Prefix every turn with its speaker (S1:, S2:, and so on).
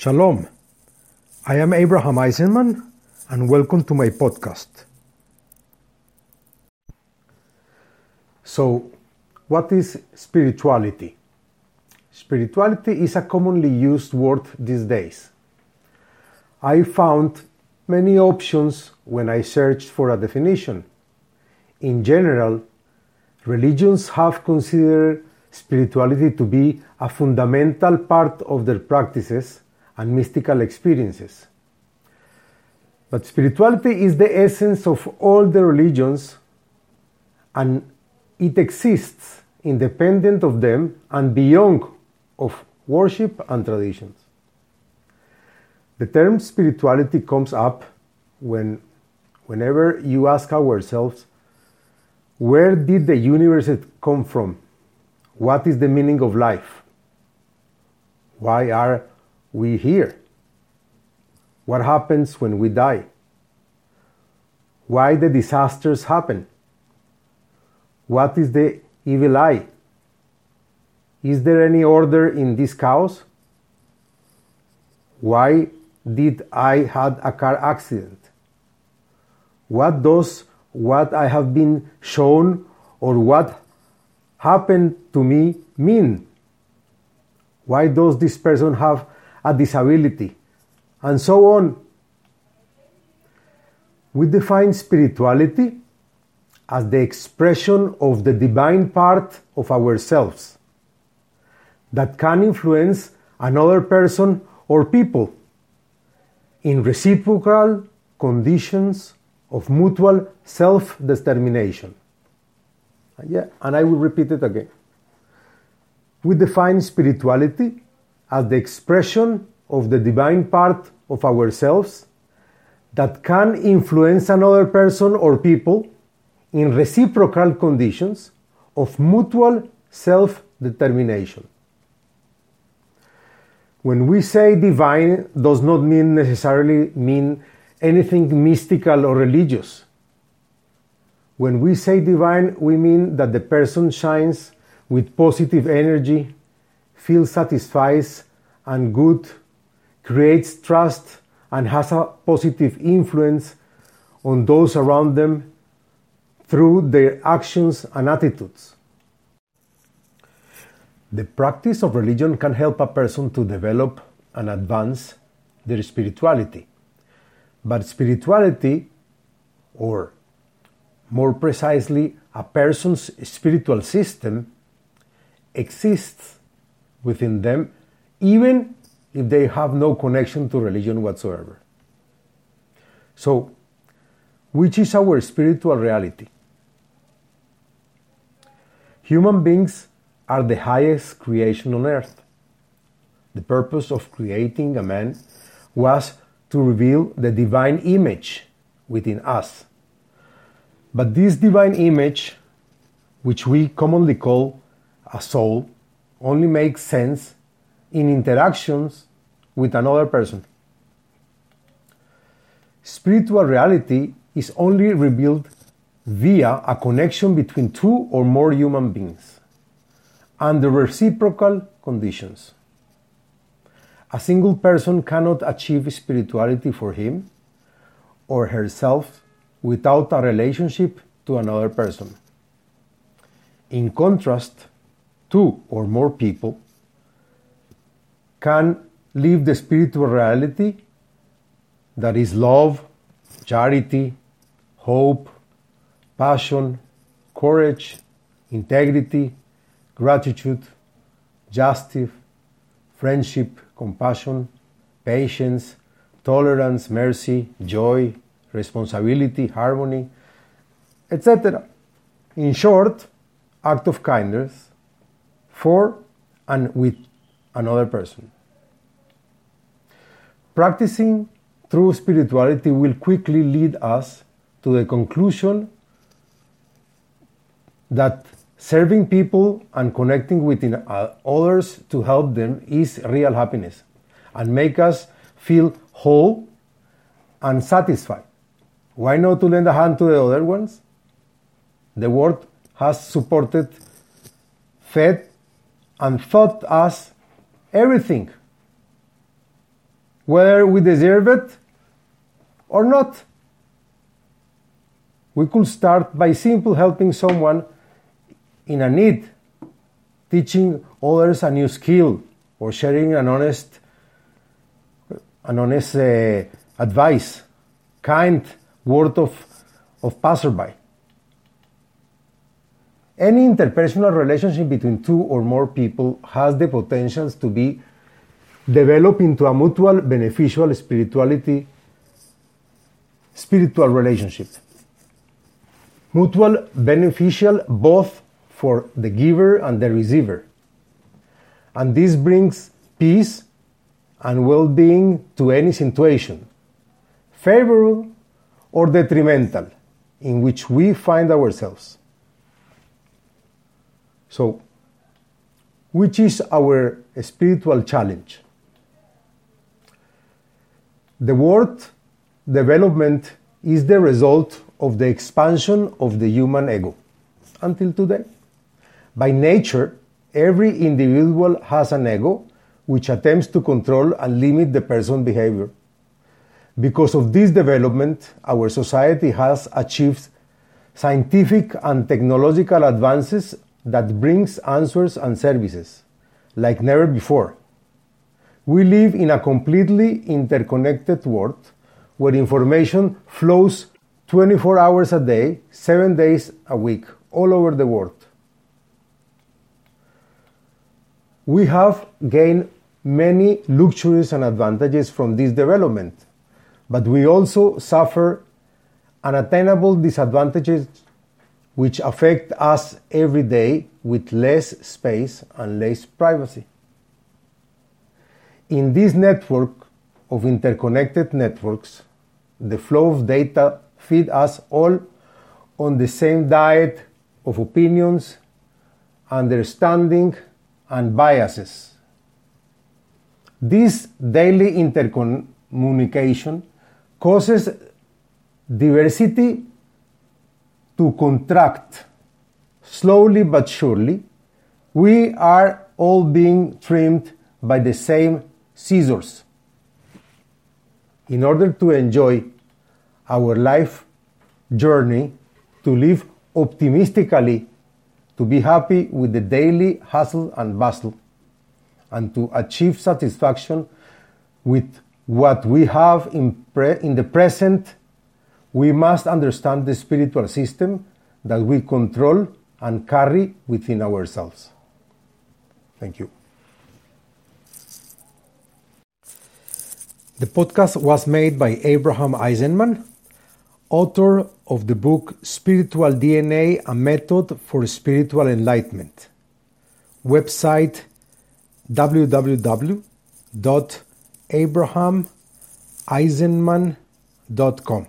S1: Shalom. I am Abraham Eisenman, and welcome to my podcast. So, what is spirituality? Spirituality is a commonly used word these days. I found many options when I searched for a definition. In general, religions have considered spirituality to be a fundamental part of their practices and mystical experiences. But spirituality is the essence of all the religions and it exists independent of them and beyond of worship and traditions. The term spirituality comes up when whenever you ask ourselves where did the universe come from? What is the meaning of life? Why are we here. What happens when we die? Why the disasters happen? What is the evil eye? Is there any order in this chaos? Why did I had a car accident? What does what I have been shown or what happened to me mean? Why does this person have a disability, and so on. We define spirituality as the expression of the divine part of ourselves that can influence another person or people in reciprocal conditions of mutual self determination. Yeah, and I will repeat it again. We define spirituality as the expression of the divine part of ourselves that can influence another person or people in reciprocal conditions of mutual self determination. When we say divine does not mean necessarily mean anything mystical or religious. When we say divine, we mean that the person shines with positive energy, feels satisfied and good, creates trust, and has a positive influence on those around them through their actions and attitudes. The practice of religion can help a person to develop and advance their spirituality. But spirituality, or more precisely, a person's spiritual system, exists within them, even if they have no connection to religion whatsoever. So, which is our spiritual reality? Human beings are the highest creation on earth. The purpose of creating a man was to reveal the divine image within us. But this divine image, which we commonly call a soul, only makes sense in interactions with another person. Spiritual reality is only revealed via a connection between two or more human beings under reciprocal conditions. A single person cannot achieve spirituality for him or herself without a relationship to another person. In contrast, two or more people can live the spiritual reality that is love, charity, hope, passion, courage, integrity, gratitude, justice, friendship, compassion, patience, tolerance, mercy, joy, responsibility, harmony, etc. In short, act of kindness for and with another person. Practicing true spirituality will quickly lead us to the conclusion that serving people and connecting with uh, others to help them is real happiness and make us feel whole and satisfied. Why not to lend a hand to the other ones? The world has supported, fed, and taught us everything whether we deserve it or not. We could start by simply helping someone in a need, teaching others a new skill, or sharing an honest, an honest uh, advice, kind word of, of passerby. Any interpersonal relationship between two or more people has the potential to be developed into a mutual beneficial spirituality spiritual relationship mutual beneficial both for the giver and the receiver. And this brings peace and well being to any situation, favorable or detrimental, in which we find ourselves. So, which is our spiritual challenge? The word development is the result of the expansion of the human ego until today. By nature, every individual has an ego which attempts to control and limit the person's behavior. Because of this development, our society has achieved scientific and technological advances that brings answers and services like never before. We live in a completely interconnected world where information flows 24 hours a day, 7 days a week, all over the world. We have gained many luxuries and advantages from this development, but we also suffer unattainable disadvantages which affect us every day with less space and less privacy. In this network of interconnected networks, the flow of data feed us all on the same diet of opinions, understanding, and biases. This daily intercommunication causes diversity to contract slowly but surely. We are all being trimmed by the same scissors. In order to enjoy our life journey to live optimistically, to be happy with the daily hustle and bustle, and to achieve satisfaction with what we have in, pre- in the present, we must understand the spiritual system that we control and carry within ourselves. Thank you. The podcast was made by Abraham Eisenman author of the book Spiritual DNA A Method for Spiritual Enlightenment. Website www.abrahameisenman.com.